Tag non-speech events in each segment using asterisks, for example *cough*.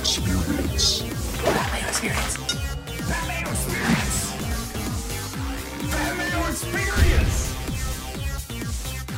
Experience. Pat Mayo Experience. Pat Mayo Experience. Pat Mayo Experience.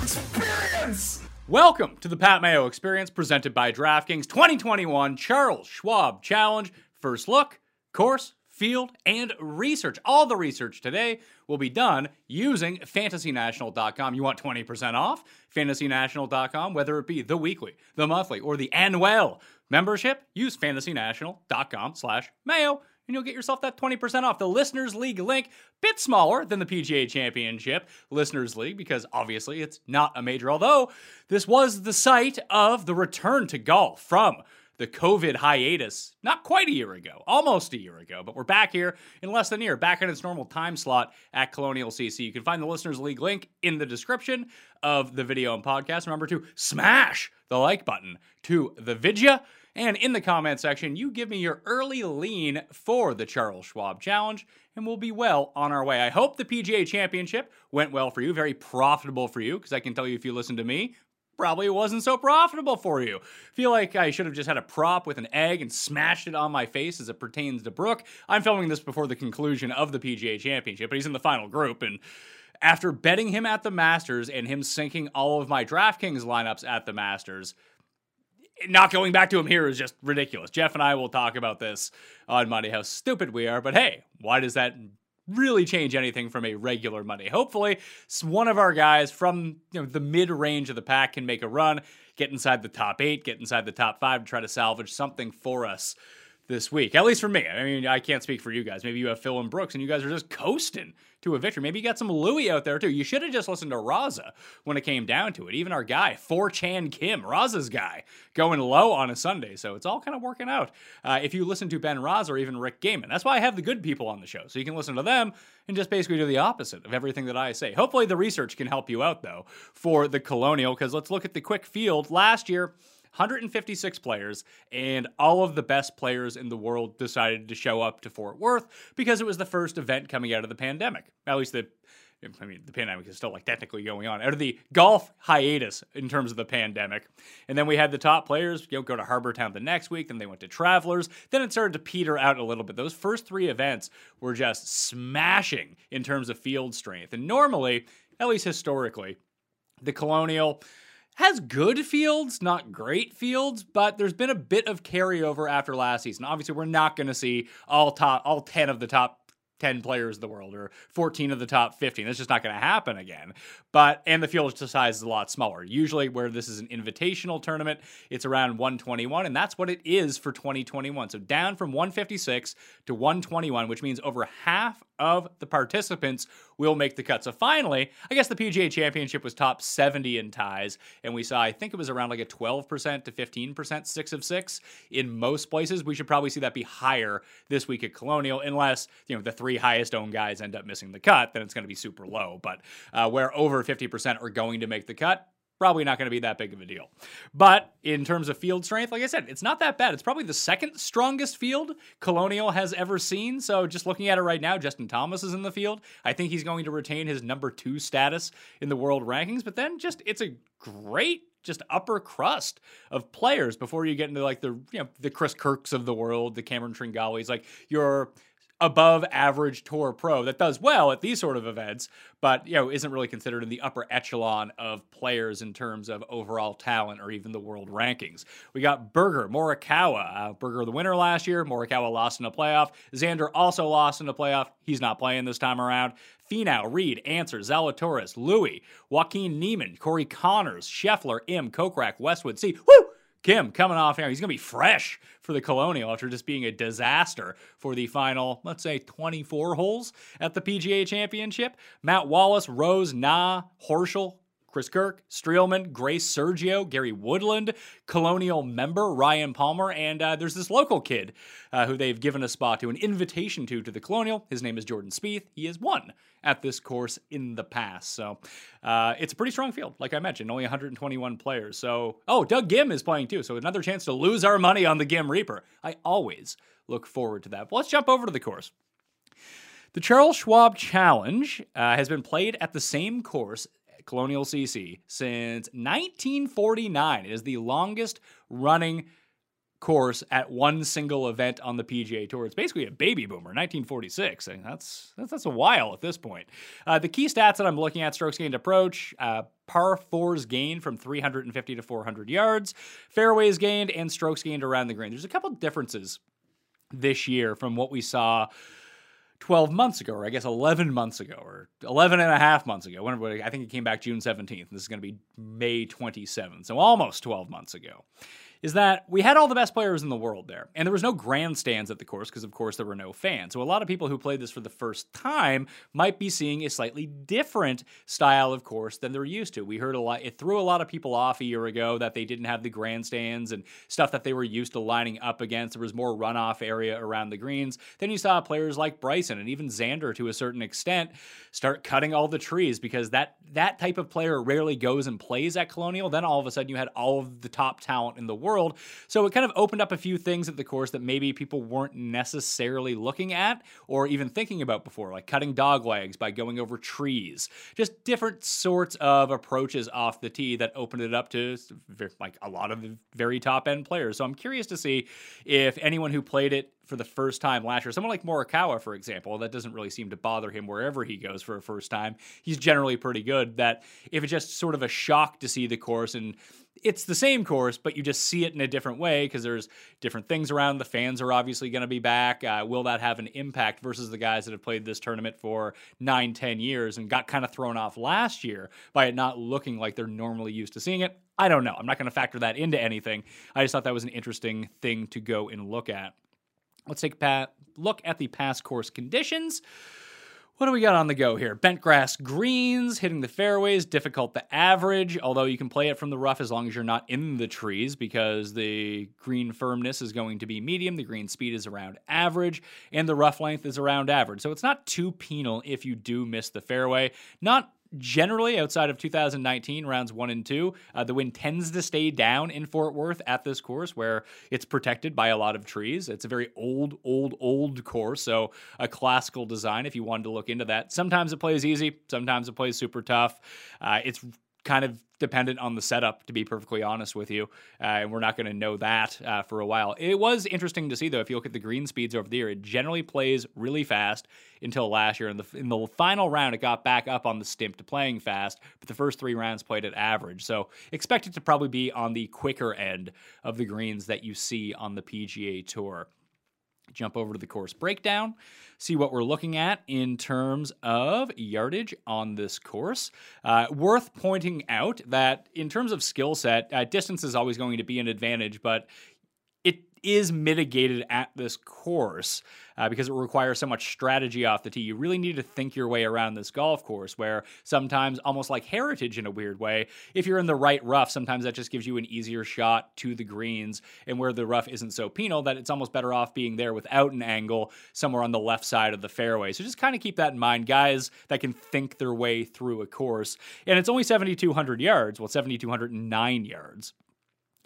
Experience. Welcome to the Pat Mayo Experience presented by DraftKings 2021 Charles Schwab Challenge. First look, course, field, and research. All the research today will be done using fantasynational.com. You want 20% off? Fantasynational.com, whether it be the weekly, the monthly, or the annual membership, use fantasynational.com slash mayo and you'll get yourself that 20% off. The Listeners League link, bit smaller than the PGA Championship Listeners League because obviously it's not a major, although this was the site of the return to golf from the COVID hiatus not quite a year ago, almost a year ago, but we're back here in less than a year, back in its normal time slot at Colonial CC. You can find the Listeners League link in the description of the video and podcast. Remember to smash the like button to the vidya. And in the comment section, you give me your early lean for the Charles Schwab Challenge, and we'll be well on our way. I hope the PGA Championship went well for you, very profitable for you, because I can tell you if you listen to me, probably wasn't so profitable for you. Feel like I should have just had a prop with an egg and smashed it on my face as it pertains to Brooke. I'm filming this before the conclusion of the PGA Championship, but he's in the final group and after betting him at the Masters and him sinking all of my DraftKings lineups at the Masters, not going back to him here is just ridiculous. Jeff and I will talk about this on Monday, how stupid we are. But hey, why does that really change anything from a regular Monday? Hopefully, one of our guys from you know the mid range of the pack can make a run, get inside the top eight, get inside the top five, to try to salvage something for us this week. At least for me. I mean, I can't speak for you guys. Maybe you have Phil and Brooks and you guys are just coasting to a victory. Maybe you got some Louis out there too. You should have just listened to Raza when it came down to it. Even our guy, 4chan Kim, Raza's guy, going low on a Sunday. So it's all kind of working out. Uh, if you listen to Ben Raza or even Rick Gehman, that's why I have the good people on the show. So you can listen to them and just basically do the opposite of everything that I say. Hopefully the research can help you out though for the Colonial because let's look at the quick field. Last year, 156 players, and all of the best players in the world decided to show up to Fort Worth because it was the first event coming out of the pandemic. At least the I mean, the pandemic is still like technically going on out of the golf hiatus in terms of the pandemic. And then we had the top players you know, go to Harbour Town the next week. Then they went to Travelers. Then it started to peter out a little bit. Those first three events were just smashing in terms of field strength. And normally, at least historically, the Colonial has good fields, not great fields, but there's been a bit of carryover after last season. Obviously, we're not going to see all top all 10 of the top 10 players in the world or 14 of the top 15. That's just not going to happen again. But, and the field size is a lot smaller. Usually, where this is an invitational tournament, it's around 121, and that's what it is for 2021. So down from 156 to 121, which means over half of the participants will make the cut. So finally, I guess the PGA Championship was top 70 in ties, and we saw, I think it was around like a 12% to 15% six of six in most places. We should probably see that be higher this week at Colonial, unless, you know, the three highest owned guys end up missing the cut, then it's going to be super low. But uh, where over 50% are going to make the cut, probably not going to be that big of a deal. But in terms of field strength, like I said, it's not that bad. It's probably the second strongest field Colonial has ever seen. So just looking at it right now, Justin Thomas is in the field. I think he's going to retain his number two status in the world rankings. But then just it's a great just upper crust of players before you get into like the you know the Chris Kirks of the world, the Cameron Tringales, like your above average tour pro that does well at these sort of events, but you know isn't really considered in the upper echelon of players in terms of overall talent or even the world rankings. We got Berger Morikawa, uh, Berger the winner last year. Morikawa lost in a playoff. Xander also lost in a playoff. He's not playing this time around. Finau, Reed, Ancer, Zalatoris, Louis, Joaquin Niemann, Corey Conners, Scheffler, Im, Kokrak, Westwood. Si Woo! Kim coming off here. He's going to be fresh for the Colonial after just being a disaster for the final, let's say, 24 holes at the PGA Championship. Matt Wallace, Rose, Na, Horschel, Chris Kirk, Streelman, Grace Sergio, Gary Woodland, Colonial member Ryan Palmer, and uh, there's this local kid uh, who they've given a spot to, an invitation to, to the Colonial. His name is Jordan Spieth. He has won at this course in the past. So uh, it's a pretty strong field, like I mentioned, only 121 players. So, oh, Doug Ghim is playing too. So another chance to lose our money on the Ghim Reaper. I always look forward to that. But let's jump over to the course. The Charles Schwab Challenge uh, has been played at the same course Colonial CC since 1949. It is the longest running course at one single event on the PGA Tour. It's basically a baby boomer, 1946. And that's that's, a while at this point. Uh, the key stats that I'm looking at: strokes gained approach, uh, par fours gained from 350 to 400 yards, fairways gained, and strokes gained around the green. There's a couple differences this year from what we saw 12 months ago, or I guess 11 months ago, or 11 and a half months ago. Whenever, I think it came back June 17th. This is going to be May 27th, so almost 12 months ago is that we had all the best players in the world there. And there was no grandstands at the course because, of course, there were no fans. So a lot of people who played this for the first time might be seeing a slightly different style of course than they're used to. We heard a lot, it threw a lot of people off a year ago that they didn't have the grandstands and stuff that they were used to lining up against. There was more runoff area around the greens. Then you saw players like Bryson and even Xander to a certain extent start cutting all the trees because that that type of player rarely goes and plays at Colonial. Then all of a sudden you had all of the top talent in the world world. So it kind of opened up a few things at the course that maybe people weren't necessarily looking at or even thinking about before, like cutting dog legs by going over trees. Just different sorts of approaches off the tee that opened it up to like a lot of very top end players. So I'm curious to see if anyone who played it for the first time last year. Someone like Morikawa, for example, that doesn't really seem to bother him wherever he goes for a first time. He's generally pretty good. That if it's just sort of a shock to see the course and it's the same course, but you just see it in a different way because there's different things around. The fans are obviously going to be back. Uh, will that have an impact versus the guys that have played this tournament for nine, ten years and got kind of thrown off last year by it not looking like they're normally used to seeing it? I don't know. I'm not going to factor that into anything. I just thought that was an interesting thing to go and look at. Let's take a look at the past course conditions. What do we got on the go here? Bent grass greens, hitting the fairways, difficult to average, although you can play it from the rough as long as you're not in the trees because the green firmness is going to be medium, the green speed is around average, and the rough length is around average. So it's not too penal if you do miss the fairway. Not generally outside of 2019 rounds one and two uh, the wind tends to stay down in fort worth at this course where it's protected by a lot of trees. It's a very old old old course so a classical design if you wanted to look into that. Sometimes it plays easy sometimes it plays super tough. Uh, it's kind of dependent on the setup, to be perfectly honest with you. Uh, and we're not going to know that uh, for a while. It was interesting to see, though, if you look at the green speeds over the year, it generally plays really fast until last year. In the, in the final round, it got back up on the stimp to playing fast, but the first three rounds played at average. So expect it to probably be on the quicker end of the greens that you see on the PGA Tour jump over to the course breakdown, see what we're looking at in terms of yardage on this course. Uh, worth pointing out that in terms of skill set, uh, distance is always going to be an advantage, but is mitigated at this course uh, because it requires so much strategy off the tee. You really need to think your way around this golf course, where sometimes, almost like heritage in a weird way, if you're in the right rough, sometimes that just gives you an easier shot to the greens, and where the rough isn't so penal, that it's almost better off being there without an angle somewhere on the left side of the fairway. So just kind of keep that in mind, guys that can think their way through a course. And it's only 7,200 yards, well, 7,209 yards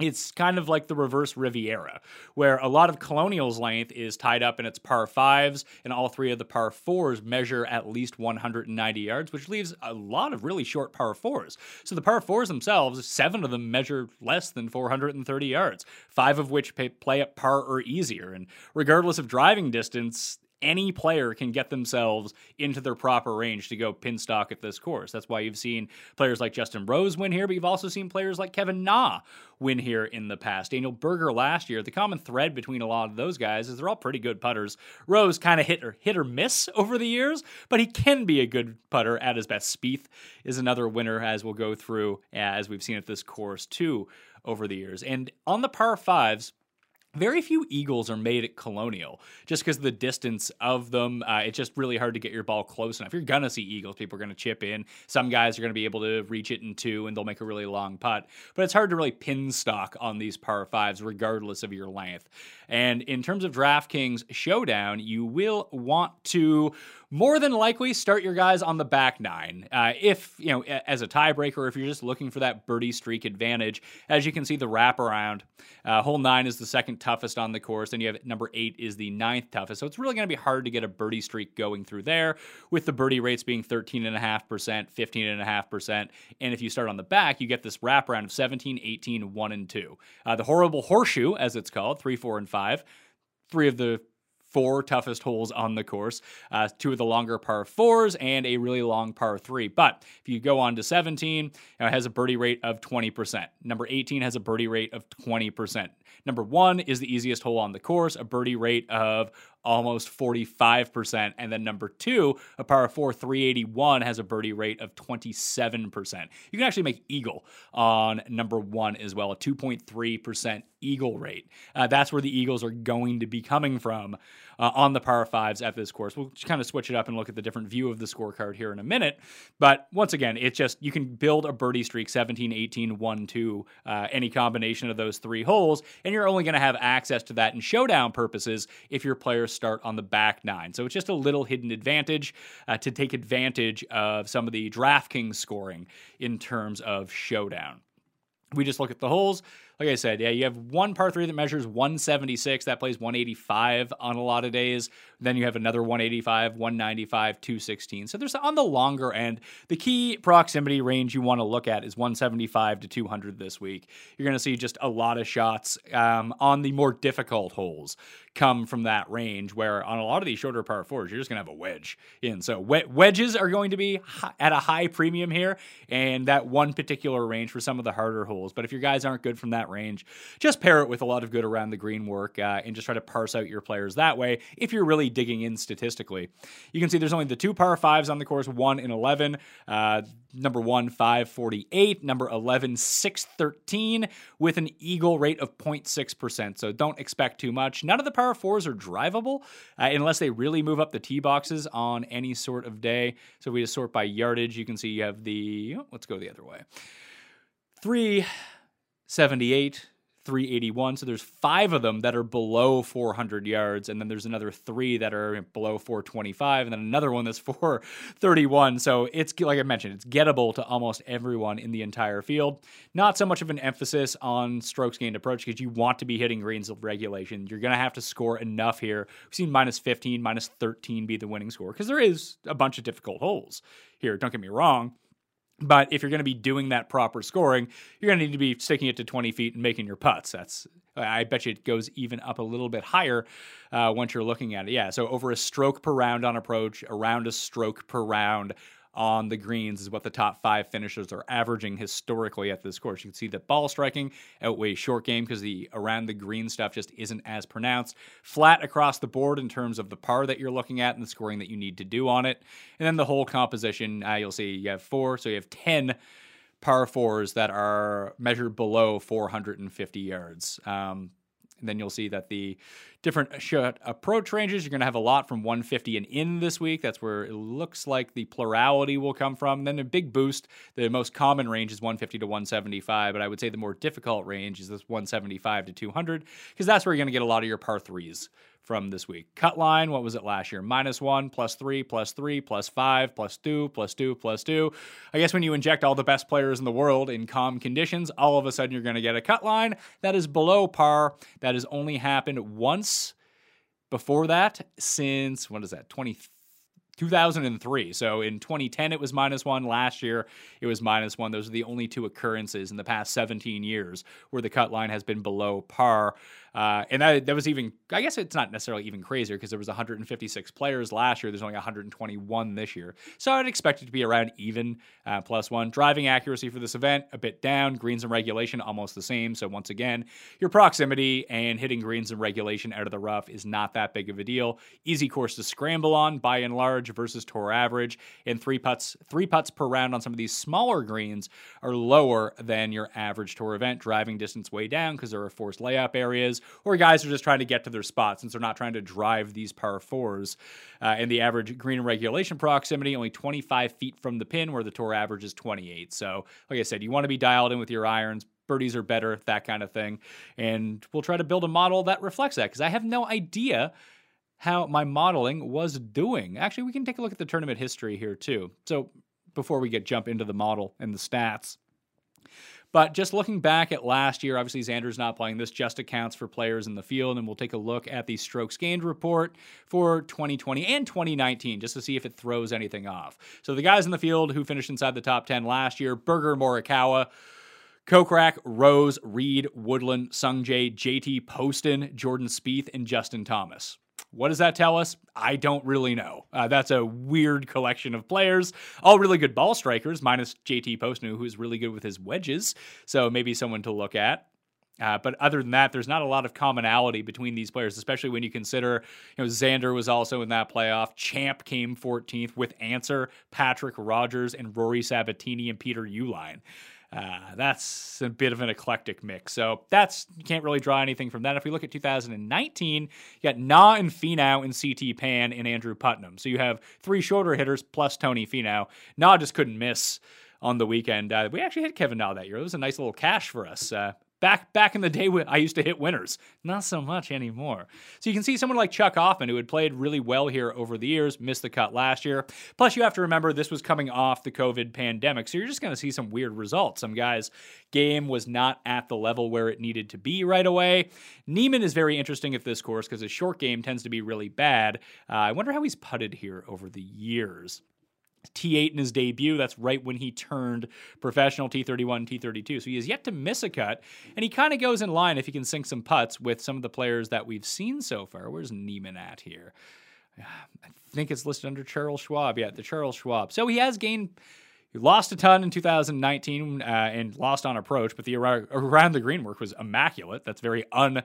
it's kind of like the reverse Riviera, where a lot of Colonial's length is tied up in its par fives, and all three of the par fours measure at least 190 yards, which leaves a lot of really short par fours. So the par fours themselves, seven of them measure less than 430 yards, five of which play at par or easier. And regardless of driving distance, any player can get themselves into their proper range to go pin stock at this course. That's why you've seen players like Justin Rose win here, but you've also seen players like Kevin Na win here in the past. Daniel Berger last year. The common thread between a lot of those guys is they're all pretty good putters. Rose kind of hit or hit or miss over the years, but he can be a good putter at his best. Spieth is another winner as we'll go through as we've seen at this course too over the years. And on the par fives very few eagles are made at Colonial just because the distance of them. Uh, it's just really hard to get your ball close enough. You're going to see eagles. People are going to chip in. Some guys are going to be able to reach it in two and they'll make a really long putt. But it's hard to really pin stock on these par fives regardless of your length. And in terms of DraftKings Showdown, you will want to more than likely start your guys on the back nine. Uh, if, you know, as a tiebreaker, if you're just looking for that birdie streak advantage, as you can see, the wraparound, uh, hole nine is the second toughest on the course, and you have number eight is the ninth toughest. So it's really going to be hard to get a birdie streak going through there, with the birdie rates being 13.5%, 15.5%. And if you start on the back, you get this wraparound of 17, 18, 1, and 2. Uh, the horrible horseshoe, as it's called, 3, 4, and 5. Three of the four toughest holes on the course, uh, two of the longer par fours, and a really long par three. But if you go on to 17, it has a birdie rate of 20%. Number 18 has a birdie rate of 20%. Number one is the easiest hole on the course, a birdie rate of almost 45%. And then number two, a par four 381 has a birdie rate of 27%. You can actually make eagle on number one as well, a 2.3% eagle rate. Uh, that's where the Eagles are going to be coming from uh, on the par fives at this course. We'll kind of switch it up and look at the different view of the scorecard here in a minute. But once again, it's just you can build a birdie streak 17, 18, 1, 2, uh, any combination of those three holes, and you're only going to have access to that in showdown purposes if your players start on the back nine. So it's just a little hidden advantage uh, to take advantage of some of the DraftKings scoring in terms of showdown. We just look at the holes like I said, yeah, you have one par three that measures 176. That plays 185 on a lot of days. Then you have another 185, 195, 216. So there's on the longer end. The key proximity range you want to look at is 175 to 200 this week. You're going to see just a lot of shots um, on the more difficult holes come from that range, where on a lot of these shorter par fours, you're just going to have a wedge in. So wedges are going to be at a high premium here, and that one particular range for some of the harder holes. But if your guys aren't good from that range, just pair it with a lot of good around the green work uh, and just try to parse out your players that way if you're really digging in statistically. You can see there's only the two par fives on the course, one in 11. Uh, number one, 548. Number 11, 613, with an eagle rate of 0.6%. So don't expect too much. None of the par fours are drivable uh, unless they really move up the tee boxes on any sort of day. So we just sort by yardage. You can see you have the, oh, let's go the other way. 378 381. So there's five of them that are below 400 yards, and then there's another three that are below 425, and then another one that's *laughs* 431. So it's like I mentioned, it's gettable to almost everyone in the entire field. Not so much of an emphasis on strokes gained approach because you want to be hitting greens of regulation. You're going to have to score enough here. We've seen minus 15, minus 13 be the winning score because there is a bunch of difficult holes here. Don't get me wrong. But if you're going to be doing that proper scoring, you're going to need to be sticking it to 20 feet and making your putts. That's I bet you it goes even up a little bit higher uh, once you're looking at it. Yeah, so over a stroke per round on approach, around a stroke per round on the greens is what the top five finishers are averaging historically at this course. You can see that ball striking outweighs short game because the around the green stuff just isn't as pronounced. Flat across the board in terms of the par that you're looking at and the scoring that you need to do on it. And then the whole composition, uh, you'll see you have four, so you have 10 par fours that are measured below 450 yards. Um, and then you'll see that the different approach ranges, you're going to have a lot from 150 and in this week. That's where it looks like the plurality will come from. And then a big boost, the most common range is 150 to 175, but I would say the more difficult range is this 175 to 200, because that's where you're going to get a lot of your par threes from this week. Cut line, what was it last year? Minus one, plus three, plus three, plus five, plus two, plus two, plus two. I guess when you inject all the best players in the world in calm conditions, all of a sudden you're going to get a cut line that is below par. That has only happened once before that since, what is that, 20, 2003. So in 2010, it was minus one. Last year, it was minus one. Those are the only two occurrences in the past 17 years where the cut line has been below par. Uh, and that, that was even, I guess it's not necessarily even crazier because there was 156 players last year. There's only 121 this year. So I'd expect it to be around even uh, plus one. Driving accuracy for this event, a bit down. Greens and regulation, almost the same. So once again, your proximity and hitting greens and regulation out of the rough is not that big of a deal. Easy course to scramble on by and large versus tour average. And three putts, three putts per round on some of these smaller greens are lower than your average tour event. Driving distance way down because there are forced layup areas or guys are just trying to get to their spot since they're not trying to drive these par fours. Uh, and the average green regulation proximity only 25 feet from the pin, where the tour average is 28. So, like I said, you want to be dialed in with your irons. Birdies are better, that kind of thing. And we'll try to build a model that reflects that because I have no idea how my modeling was doing. Actually, we can take a look at the tournament history here too. So before we get jump into the model and the stats. But just looking back at last year, obviously Xander's not playing. This just accounts for players in the field, and we'll take a look at the strokes gained report for 2020 and 2019 just to see if it throws anything off. So the guys in the field who finished inside the top 10 last year, Berger Morikawa, Kokrak, Rose, Reed, Woodland, Sungjae, JT Poston, Jordan Spieth, and Justin Thomas. What does that tell us? I don't really know. Uh, that's a weird collection of players, all really good ball strikers, minus JT Poston, who's really good with his wedges. So maybe someone to look at. Uh, but other than that, there's not a lot of commonality between these players, especially when you consider, you know, Xander was also in that playoff. Champ came 14th with Ancer, Patrick Rodgers, and Rory Sabatini and Peter Uihlein. Uh, that's a bit of an eclectic mix. So that's you can't really draw anything from that. If we look at 2019, you got Na and Finau and CT Pan and Andrew Putnam. So you have three shorter hitters plus Tony Finau. Na just couldn't miss on the weekend. Uh, we actually hit Kevin Na that year. It was a nice little cash for us. Uh, Back back in the day, I used to hit winners. Not so much anymore. So you can see someone like Chuck Hoffman, who had played really well here over the years, missed the cut last year. Plus, you have to remember this was coming off the COVID pandemic, so you're just going to see some weird results. Some guys' game was not at the level where it needed to be right away. Niemann is very interesting at this course because his short game tends to be really bad. Uh, I wonder how he's putted here over the years. T8 in his debut. That's right when he turned professional T31, T32. So he has yet to miss a cut. And he kind of goes in line if he can sink some putts with some of the players that we've seen so far. Where's Niemann at here? *sighs* I think it's listed under Charles Schwab. Yeah, the Charles Schwab. So he has gained. He lost a ton in 2019 uh, and lost on approach, but the around the green work was immaculate. That's very un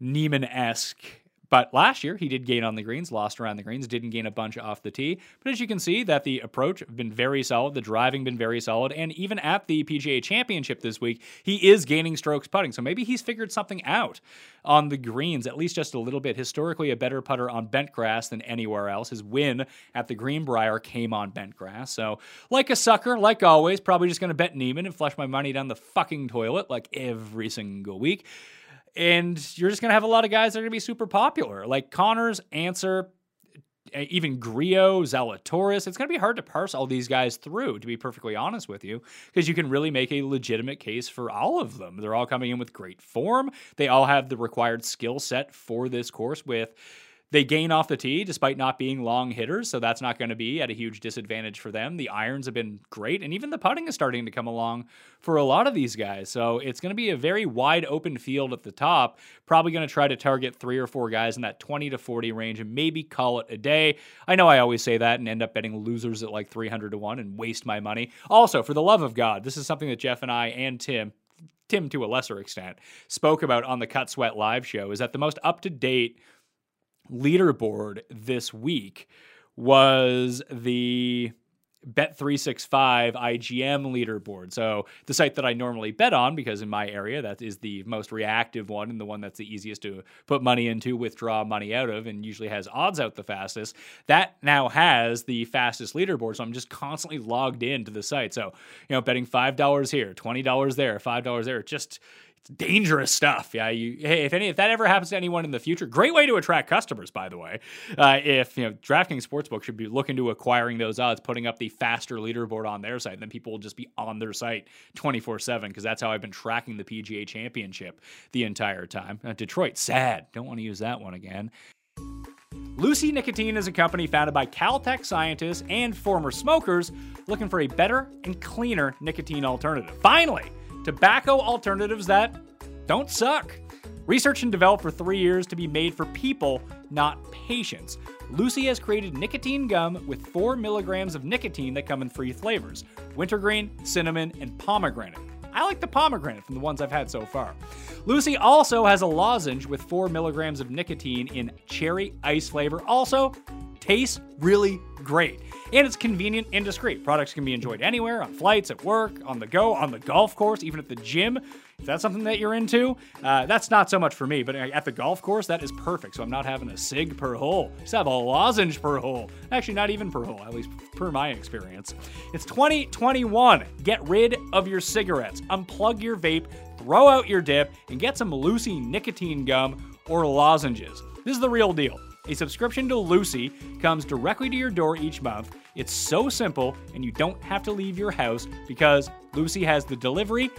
Niemann esque but last year, he did gain on the greens, lost around the greens, didn't gain a bunch off the tee. But as you can see, that the approach been very solid, the driving been very solid, and even at the PGA Championship this week, he is gaining strokes putting. So maybe he's figured something out on the greens, at least just a little bit. Historically, a better putter on bent grass than anywhere else. His win at the Greenbrier came on bent grass. So, like a sucker, like always, probably just going to bet Niemann and flush my money down the fucking toilet like every single week and you're just going to have a lot of guys that are going to be super popular. Like Conners, Ancer, eh, even Grillo, Zalatoris. It's going to be hard to parse all these guys through, to be perfectly honest with you, because you can really make a legitimate case for all of them. They're all coming in with great form. They all have the required skill set for this course with they gain off the tee despite not being long hitters, so that's not going to be at a huge disadvantage for them. The irons have been great, and even the putting is starting to come along for a lot of these guys. So it's going to be a very wide open field at the top. Probably going to try to target three or four guys in that 20 to 40 range and maybe call it a day. I know I always say that and end up betting losers at like 300 to 1 and waste my money. Also, for the love of God, this is something that Jeff and I and Tim Tim to a lesser extent spoke about on the Cut Sweat live show is that the most up to date leaderboard this week was the Bet365 IGM leaderboard. So, the site that I normally bet on, because in my area, that is the most reactive one and the one that's the easiest to put money into, withdraw money out of, and usually has odds out the fastest. That now has the fastest leaderboard. So, I'm just constantly logged into the site. So, you know, betting $5 here, $20 there, $5 there, just dangerous stuff. Yeah, you hey, if any if that ever happens to anyone in the future, great way to attract customers. By the way, uh, if you know DraftKings Sportsbook should be looking to acquiring those odds, putting up the faster leaderboard on their site, and then people will just be on their site twenty four seven because that's how I've been tracking the PGA Championship the entire time. Uh, Detroit, sad. Don't want to use that one again. Lucy Nicotine is a company founded by Caltech scientists and former smokers looking for a better and cleaner nicotine alternative. Finally tobacco alternatives that don't suck. Research and developed for three years to be made for people, not patients. Lucy has created nicotine gum with 4 milligrams of nicotine that come in three flavors wintergreen, cinnamon, and pomegranate. I like the pomegranate from the ones I've had so far. Lucy also has a lozenge with 4 milligrams of nicotine in cherry ice flavor. Also, tastes really great. And it's convenient and discreet. Products can be enjoyed anywhere on flights, at work, on the go, on the golf course, even at the gym. If that's something that you're into, uh, that's not so much for me, but at the golf course, that is perfect. So I'm not having a cig per hole. I just have a lozenge per hole. Actually, not even per hole, at least per my experience. It's 2021. Get rid of your cigarettes, unplug your vape, throw out your dip, and get some Lucy nicotine gum or lozenges. This is the real deal. A subscription to Lucy comes directly to your door each month. It's so simple, and you don't have to leave your house because Lucy has the delivery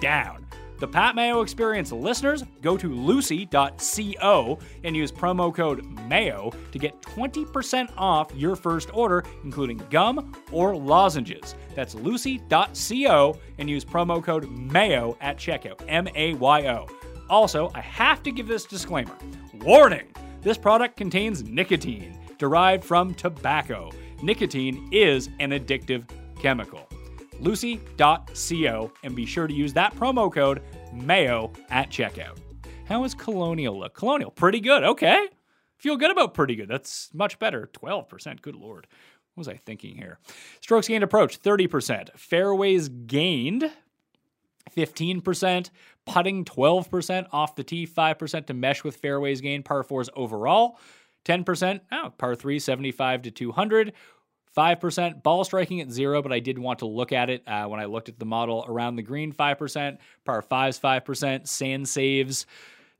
down. The Pat Mayo Experience listeners go to lucy.co and use promo code MAYO to get 20% off your first order, including gum or lozenges. That's lucy.co and use promo code MAYO at checkout. M A Y O. Also, I have to give this disclaimer warning this product contains nicotine derived from tobacco. Nicotine is an addictive chemical lucy.co and be sure to use that promo code MAYO at checkout. How is Colonial look? Colonial, pretty good. Okay. Feel good about pretty good. That's much better. 12%. Good lord. What was I thinking here? Strokes gained approach, 30%. Fairways gained, 15%. Putting, 12% off the tee, 5% to mesh with fairways gain, Par fours overall, 10%. Oh, par three, 75 to 200. 5%. Ball striking at zero, but I did want to look at it uh, when I looked at the model around the green, 5%. Par fives, 5%. Sand saves,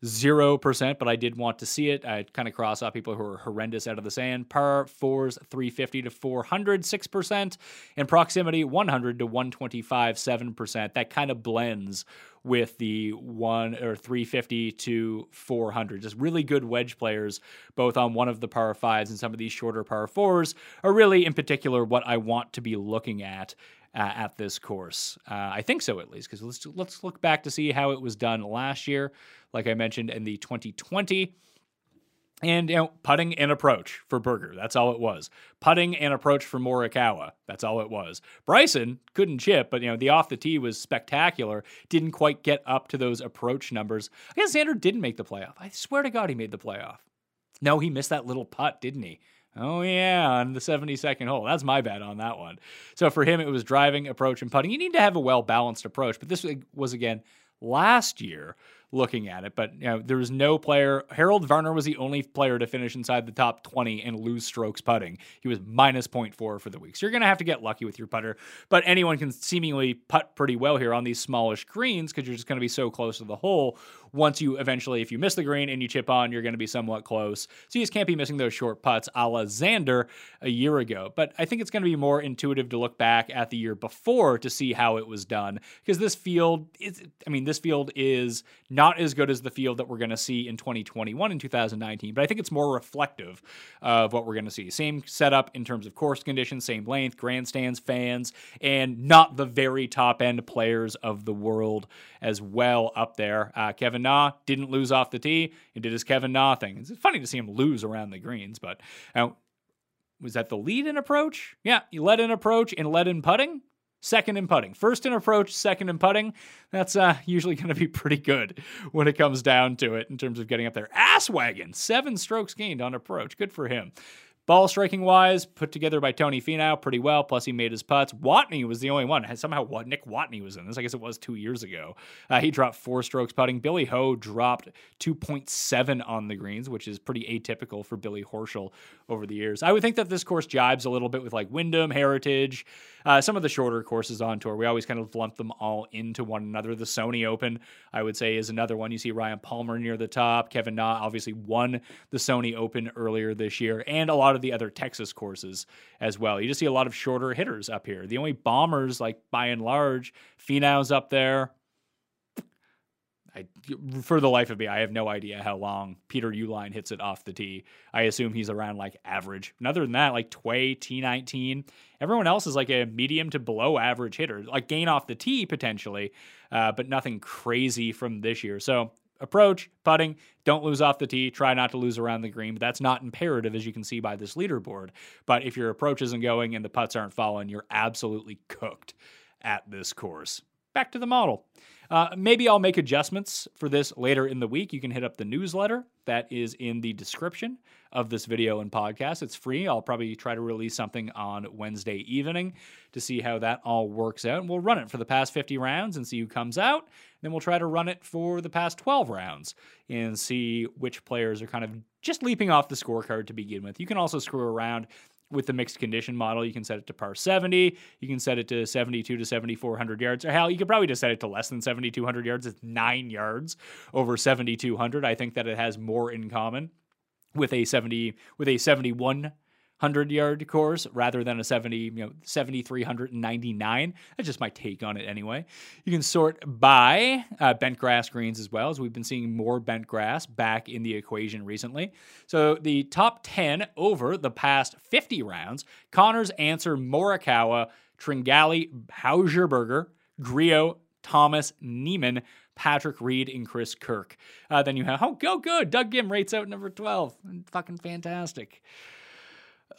0%, but I did want to see it. I kind of cross off people who are horrendous out of the sand. Par fours, 350 to 400, 6%. And proximity, 100 to 125, 7%. That kind of blends with the one or 350 to 400. Just really good wedge players, both on one of the par fives and some of these shorter par fours, are really in particular what I want to be looking at. Uh, at this course, uh, I think so at least. Because let's let's look back to see how it was done last year. Like I mentioned in the 2020 and you know, putting and approach for Berger. That's all it was. Putting and approach for Morikawa. That's all it was. Bryson couldn't chip, but you know the off the tee was spectacular. Didn't quite get up to those approach numbers. I guess Xander didn't make the playoff. I swear to God, he made the playoff. No, he missed that little putt, didn't he? Oh yeah, on the 72nd hole. That's my bad on that one. So for him, it was driving, approach, and putting. You need to have a well balanced approach, but this was again last year looking at it. But you know, there was no player. Harold Varner was the only player to finish inside the top 20 and lose strokes putting. He was minus 0.4 for the week. So you're going to have to get lucky with your putter. But anyone can seemingly putt pretty well here on these smallish greens because you're just going to be so close to the hole. Once you eventually, if you miss the green and you chip on, you're going to be somewhat close. So you just can't be missing those short putts a la Xander a year ago. But I think it's going to be more intuitive to look back at the year before to see how it was done because this field is, I mean, this field is not as good as the field that we're going to see in 2021 and 2019, but I think it's more reflective of what we're going to see. Same setup in terms of course conditions, same length, grandstands, fans, and not the very top end players of the world as well up there. Uh, Kevin Na didn't lose off the tee and did his Kevin Na thing. It's funny to see him lose around the greens, but uh, was that the lead in approach? Yeah, you led in approach and led in putting second in putting. First in approach, second in putting. That's uh, usually going to be pretty good when it comes down to it in terms of getting up there. Ass wagon, seven strokes gained on approach. Good for him. Ball striking wise, put together by Tony Finau pretty well. Plus, he made his putts. Watney was the only one. Somehow, Nick Watney was in this. I guess it was two years ago. Uh, he dropped four strokes putting. Billy Ho dropped 2.7 on the greens, which is pretty atypical for Billy Horschel over the years. I would think that this course jibes a little bit with like Wyndham, Heritage, uh, some of the shorter courses on tour. We always kind of lump them all into one another. The Sony Open, I would say, is another one. You see Ryan Palmer near the top. Kevin Na obviously won the Sony Open earlier this year, and a lot of the other Texas courses as well. You just see a lot of shorter hitters up here. The only bombers, like by and large, Finau's up there. I, for the life of me, I have no idea how long Peter Uihlein hits it off the tee. I assume he's around like average. And other than that, like Tway, T19, everyone else is like a medium to below average hitter, like gain off the tee potentially, uh, but nothing crazy from this year. So approach, putting, don't lose off the tee, try not to lose around the green, but that's not imperative as you can see by this leaderboard. But if your approach isn't going and the putts aren't falling, you're absolutely cooked at this course. Back to the model. Uh, maybe I'll make adjustments for this later in the week. You can hit up the newsletter that is in the description of this video and podcast. It's free. I'll probably try to release something on Wednesday evening to see how that all works out. And we'll run it for the past 50 rounds and see who comes out. Then we'll try to run it for the past 12 rounds and see which players are kind of just leaping off the scorecard to begin with. You can also screw around with the mixed condition model, you can set it to par 70. You can set it to 72 to 7,400 yards. Or hell, you could probably just set it to less than 7,200 yards. It's nine yards over 7,200. I think that it has more in common with a 70 with a 71 100 yard course rather than a 70, you know, 7,399. That's just my take on it anyway. You can sort by uh, bent grass greens as well, as we've been seeing more bent grass back in the equation recently. So the top 10 over the past 50 rounds Conners, Ancer, Morikawa, Tringale, Hauserberger, Grillo, Thomas, Niemann, Patrick Reed, and Chris Kirk. Uh, then you have, oh, go good. Doug Ghim rates out number 12. Fucking fantastic.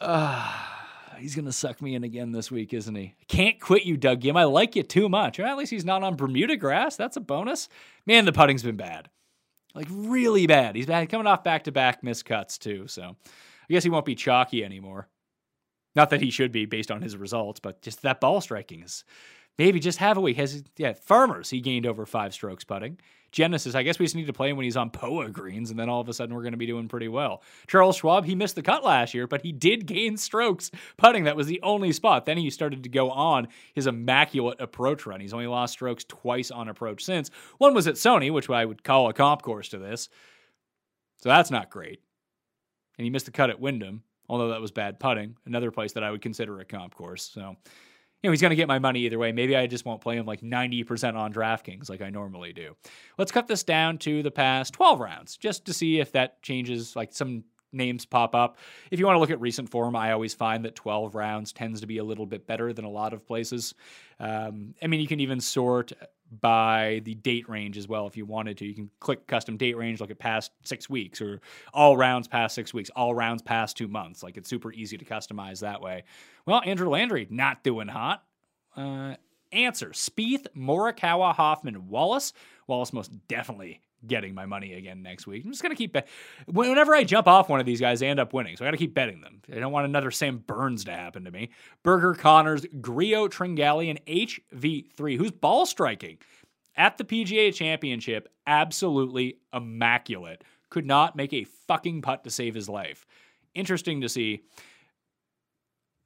Uh, he's going to suck me in again this week, isn't he? Can't quit you, Doug Ghim. I like you too much. Or at least he's not on Bermuda grass. That's a bonus. Man, the putting's been bad. Like, really bad. He's bad coming off back to back miscuts, too. So I guess he won't be chalky anymore. Not that he should be based on his results, but just that ball striking is maybe just have a week. Has yeah, Farmers he gained over five strokes putting. Genesis, I guess we just need to play him when he's on POA greens, and then all of a sudden we're going to be doing pretty well. Charles Schwab, he missed the cut last year, but he did gain strokes putting. That was the only spot. Then he started to go on his immaculate approach run. He's only lost strokes twice on approach since. One was at Sony, which I would call a comp course to this. So that's not great. And he missed the cut at Wyndham, although that was bad putting. Another place that I would consider a comp course. So you know, he's going to get my money either way. Maybe I just won't play him like 90% on DraftKings like I normally do. Let's cut this down to the past 12 rounds just to see if that changes, like some names pop up. If you want to look at recent form, I always find that 12 rounds tends to be a little bit better than a lot of places. Um, I mean, you can even sort by the date range as well if you wanted to. You can click custom date range, look at past six weeks or all rounds past six weeks, all rounds past two months. Like it's super easy to customize that way. Well, Andrew Landry not doing hot. Uh, Ancer Spieth, Morikawa, Hoffman, Wallace. Wallace most definitely getting my money again next week. I'm just gonna keep bet- whenever I jump off one of these guys, I end up winning. So I got to keep betting them. I don't want another Sam Burns to happen to me. Berger, Conners, Grillo, Tringale, and HV3, who's ball striking at the PGA Championship, absolutely immaculate. Could not make a fucking putt to save his life. Interesting to see.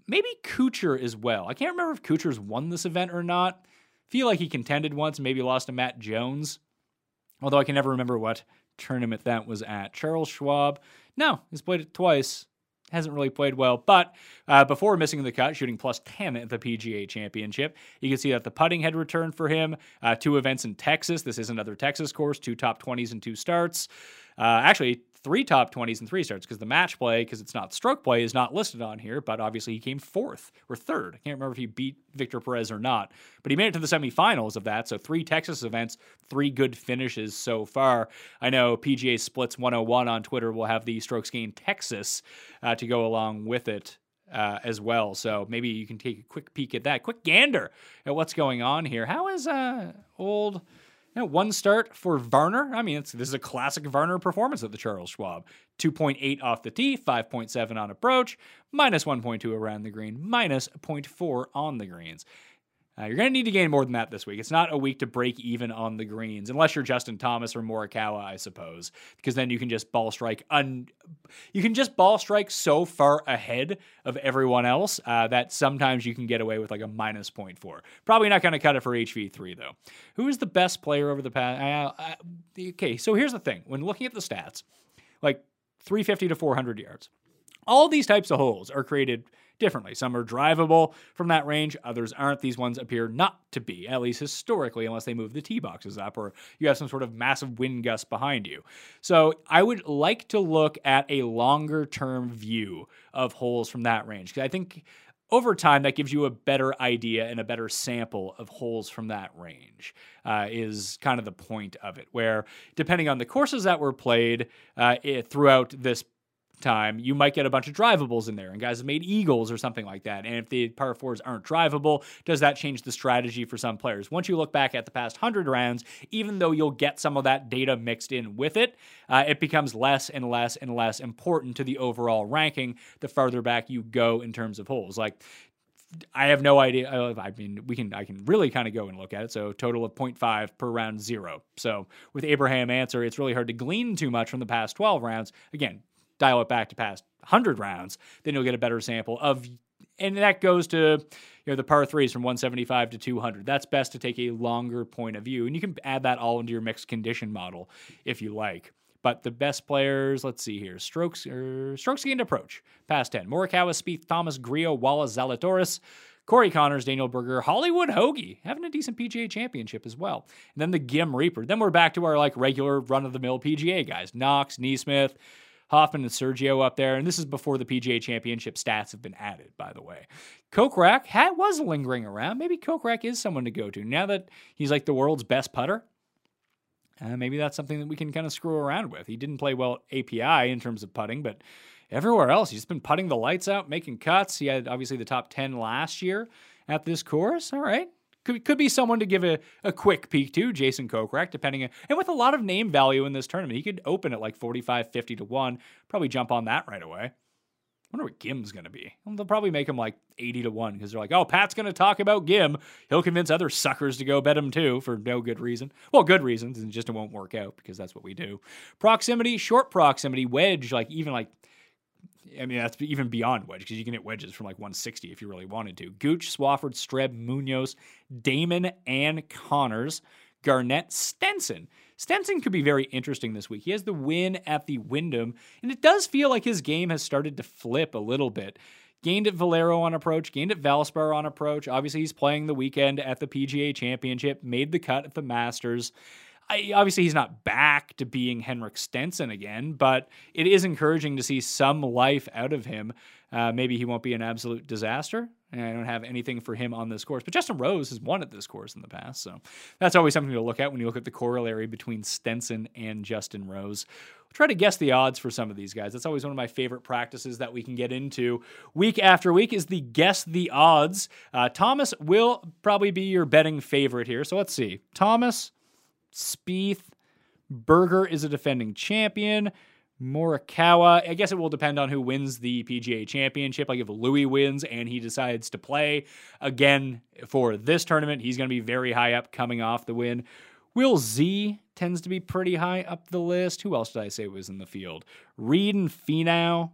Maybe Kuchar as well. I can't remember if Kuchar's won this event or not. Feel like he contended once, maybe lost to Matt Jones although I can never remember what tournament that was at. Charles Schwab, no, he's played it twice. Hasn't really played well, but uh, before missing the cut, shooting plus 10 at the PGA Championship, you can see that the putting had returned for him. Uh, two events in Texas. This is another Texas course, two top 20s and two starts. Uh, actually, three top 20s and three starts because the match play, because it's not stroke play, is not listed on here, but obviously he came fourth or third. I can't remember if he beat Victor Perez or not, but he made it to the semifinals of that. So three Texas events, three good finishes so far. I know PGA Splits 101 on Twitter will have the strokes gained Texas uh, to go along with it. Uh, as well. So maybe you can take a quick peek at that, quick gander at what's going on here. How is uh, old you know, one start for Varner. I mean, this is a classic Varner performance at the Charles Schwab. 2.8 off the tee, 5.7 on approach, minus 1.2 around the green, minus 0.4 on the greens. Uh, you're going to need to gain more than that this week. It's not a week to break even on the greens, unless you're Justin Thomas or Morikawa, I suppose, because then you can just ball strike. Un- you can just ball strike so far ahead of everyone else uh, that sometimes you can get away with like a minus 0.4. Probably not going to cut it for HV3 though. Who is the best player over the past? Uh, uh, okay, so here's the thing: when looking at the stats, like 350 to 400 yards, all these types of holes are created differently. Some are drivable from that range, others aren't. These ones appear not to be, at least historically, unless they move the tee boxes up or you have some sort of massive wind gust behind you. So I would like to look at a longer term view of holes from that range because I think over time, that gives you a better idea and a better sample of holes from that range, uh, is kind of the point of it. Where, depending on the courses that were played uh, it, throughout this time, you might get a bunch of drivables in there, and guys have made eagles or something like that. And if the par fours aren't drivable, does that change the strategy for some players? Once you look back at the past hundred rounds, even though you'll get some of that data mixed in with it, uh, it becomes less and less and less important to the overall ranking the farther back you go in terms of holes. Like I have no idea. I mean, we can I can really kind of go and look at it. So total of 0.5 per round zero. So with Abraham Ancer, it's really hard to glean too much from the past 12 rounds. Again, dial it back to past 100 rounds, then you'll get a better sample of and that goes to you know the par threes from 175 to 200 that's best to take a longer point of view and you can add that all into your mixed condition model if you like But the best players, let's see here, strokes er, strokes gained approach, past 10. Morikawa, Spieth, Thomas, Grillo, Wallace, Zalatoris, Corey Conners, Daniel Berger, Hollywood Hoagie, having a decent PGA championship as well. And then the Ghim Reaper. Then we're back to our like regular run of the mill PGA guys. Knox, NeSmith, Hoffman and Sergio up there. And this is before the PGA Championship stats have been added, by the way. Kokrak had, was lingering around. Maybe Kokrak is someone to go to. Now that he's like the world's best putter, uh, maybe that's something that we can kind of screw around with. He didn't play well API in terms of putting, but everywhere else, he's been putting the lights out, making cuts. He had obviously the top 10 last year at this course. All right. Could, could be someone to give a, a quick peek to, Jason Kokrak, depending on, and with a lot of name value in this tournament. He could open at like 45, 50 to 1, probably jump on that right away. I wonder what Ghim's going to be. Well, they'll probably make him like 80 to 1 because they're like, oh, Pat's going to talk about Ghim. He'll convince other suckers to go bet him too for no good reason. Well, good reasons, and just it won't work out because that's what we do. Proximity, short proximity, wedge, like even like I mean, that's even beyond wedge because you can hit wedges from like 160 if you really wanted to. Gooch, Swafford, Streb, Munoz, Dahmen, and Conners, Garnett, Stenson. Stenson could be very interesting this week. He has the win at the Wyndham, and it does feel like his game has started to flip a little bit. Gained at Valero on approach, gained at Valspar on approach. Obviously, he's playing the weekend at the PGA Championship, made the cut at the Masters. I, obviously, he's not back to being Henrik Stenson again, but it is encouraging to see some life out of him. Uh, maybe he won't be an absolute disaster. And I don't have anything for him on this course. But Justin Rose has won at this course in the past. So that's always something to look at when you look at the corollary between Stenson and Justin Rose. We'll try to guess the odds for some of these guys. That's always one of my favorite practices that we can get into week after week is the guess the odds. Uh, Thomas will probably be your betting favorite here. So let's see. Thomas, Spieth, Berger is a defending champion. Morikawa. I guess it will depend on who wins the PGA Championship. Like if Louis wins and he decides to play again for this tournament, he's going to be very high up coming off the win. Will Z tends to be pretty high up the list. Who else did I say was in the field? Reed and Finau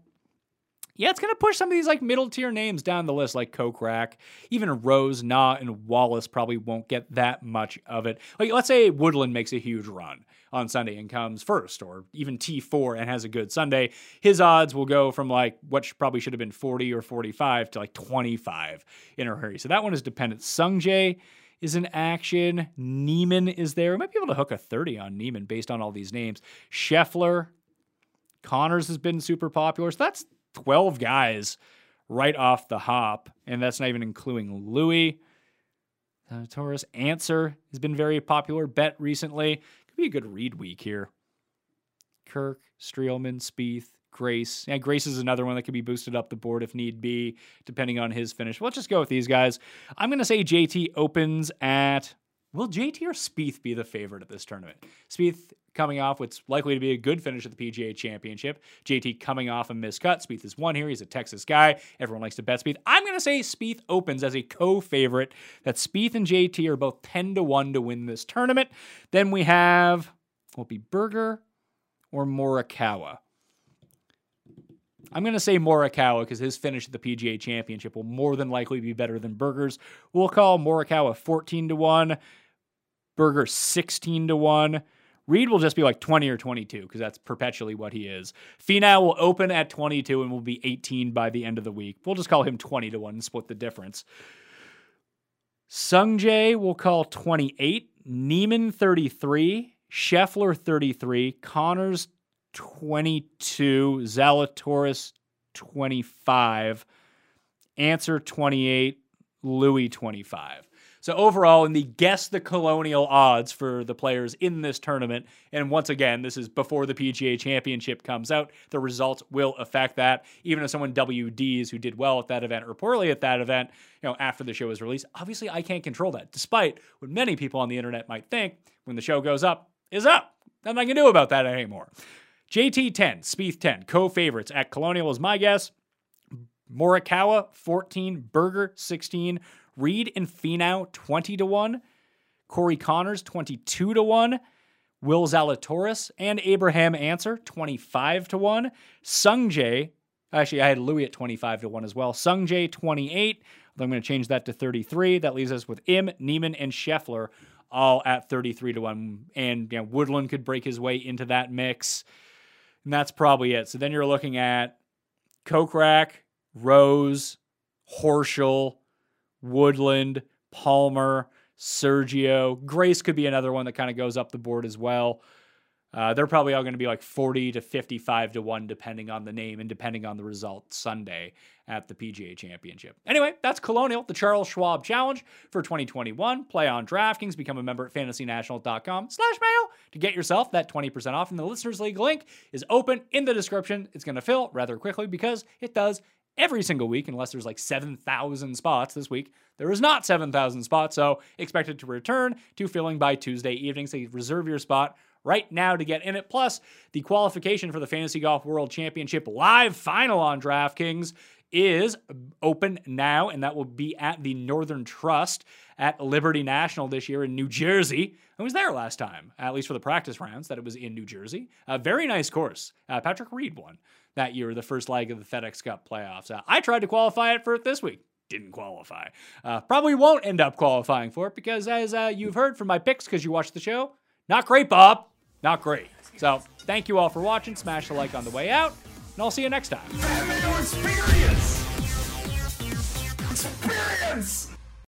yeah, it's going to push some of these like middle tier names down the list, like Kokrak. Even Rose, Na, and Wallace probably won't get that much of it. Like, let's say Woodland makes a huge run on Sunday and comes first, or even T4 and has a good Sunday. His odds will go from like what probably should have been 40 or 45 to like 25 in a hurry. So that one is dependent. Sungjae is in action. Niemann is there. We might be able to hook a 30 on Niemann based on all these names. Scheffler, Conners has been super popular. So that's 12 guys right off the hop, and that's not even including Louis. Uh, Taurus Ancer has been very popular bet recently. Could be a good read week here. Kirk, Streelman, Spieth, Grace. Yeah, Grace is another one that could be boosted up the board if need be, depending on his finish. let's just go with these guys. I'm going to say JT opens at. Will JT or Spieth be the favorite at this tournament? Spieth coming off what's likely to be a good finish at the PGA Championship. JT coming off a miscut. Spieth is one here. He's a Texas guy. Everyone likes to bet Spieth. I'm going to say Spieth opens as a co-favorite. That Spieth and JT are both 10 to 1 to win this tournament. Then we have will be Berger or Morikawa? I'm going to say Morikawa because his finish at the PGA Championship will more than likely be better than Berger's. We'll call Morikawa 14 to 1, Berger 16 to 1. Reed will just be like 20 or 22 because that's perpetually what he is. Finau will open at 22 and will be 18 by the end of the week. We'll just call him 20 to 1 and split the difference. Sungjae will call 28, Niemann 33, Scheffler 33, Conners 22, Zalatoris 25, Ancer 28, Louis 25. So overall, in the guess the colonial odds for the players in this tournament, and once again, this is before the PGA Championship comes out. The results will affect that. Even if someone WDs who did well at that event or poorly at that event, you know, after the show is released, obviously I can't control that. Despite what many people on the internet might think, when the show goes up, is up. Nothing I can do about that anymore. JT 10, Spieth 10, co-favorites at Colonial is my guess. Morikawa 14, Berger 16, Reed and Finau 20 to 1, Corey Conners 22 to 1, Will Zalatoris and Abraham Ancer 25 to 1, Sungjae Actually, I had Louis at 25 to 1 as well. Sungjae 28. I'm going to change that to 33. That leaves us with Im, Niemann, and Scheffler all at 33 to 1. And you know, Woodland could break his way into that mix. And that's probably it. So then you're looking at Kokrak, Rose, Horschel, Woodland, Palmer, Sergio. Grace could be another one that kind of goes up the board as well. Uh, they're probably all going to be like 40 to 55 to 1, depending on the name and depending on the result Sunday at the PGA Championship. Anyway, that's Colonial, the Charles Schwab Challenge for 2021. Play on DraftKings, become a member at fantasynational.com slash mayo to get yourself that 20% off. And the Listeners League link is open in the description. It's going to fill rather quickly because it does every single week, unless there's like 7,000 spots this week. There is not 7,000 spots, so expect it to return to filling by Tuesday evening. So you reserve your spot right now to get in it. Plus, the qualification for the Fantasy Golf World Championship live final on DraftKings is open now, and that will be at the Northern Trust at Liberty National this year in New Jersey. I was there last time, at least for the practice rounds, that it was in New Jersey. A very nice course. Uh, Patrick Reed won that year, the first leg of the FedEx Cup playoffs. Uh, I tried to qualify it for it this week. Didn't qualify. Uh, probably won't end up qualifying for it because, as uh, you've heard from my picks because you watched the show, not great, Bob. Not great. So, thank you all for watching. Smash the like on the way out, and I'll see you next time. Experience! Experience!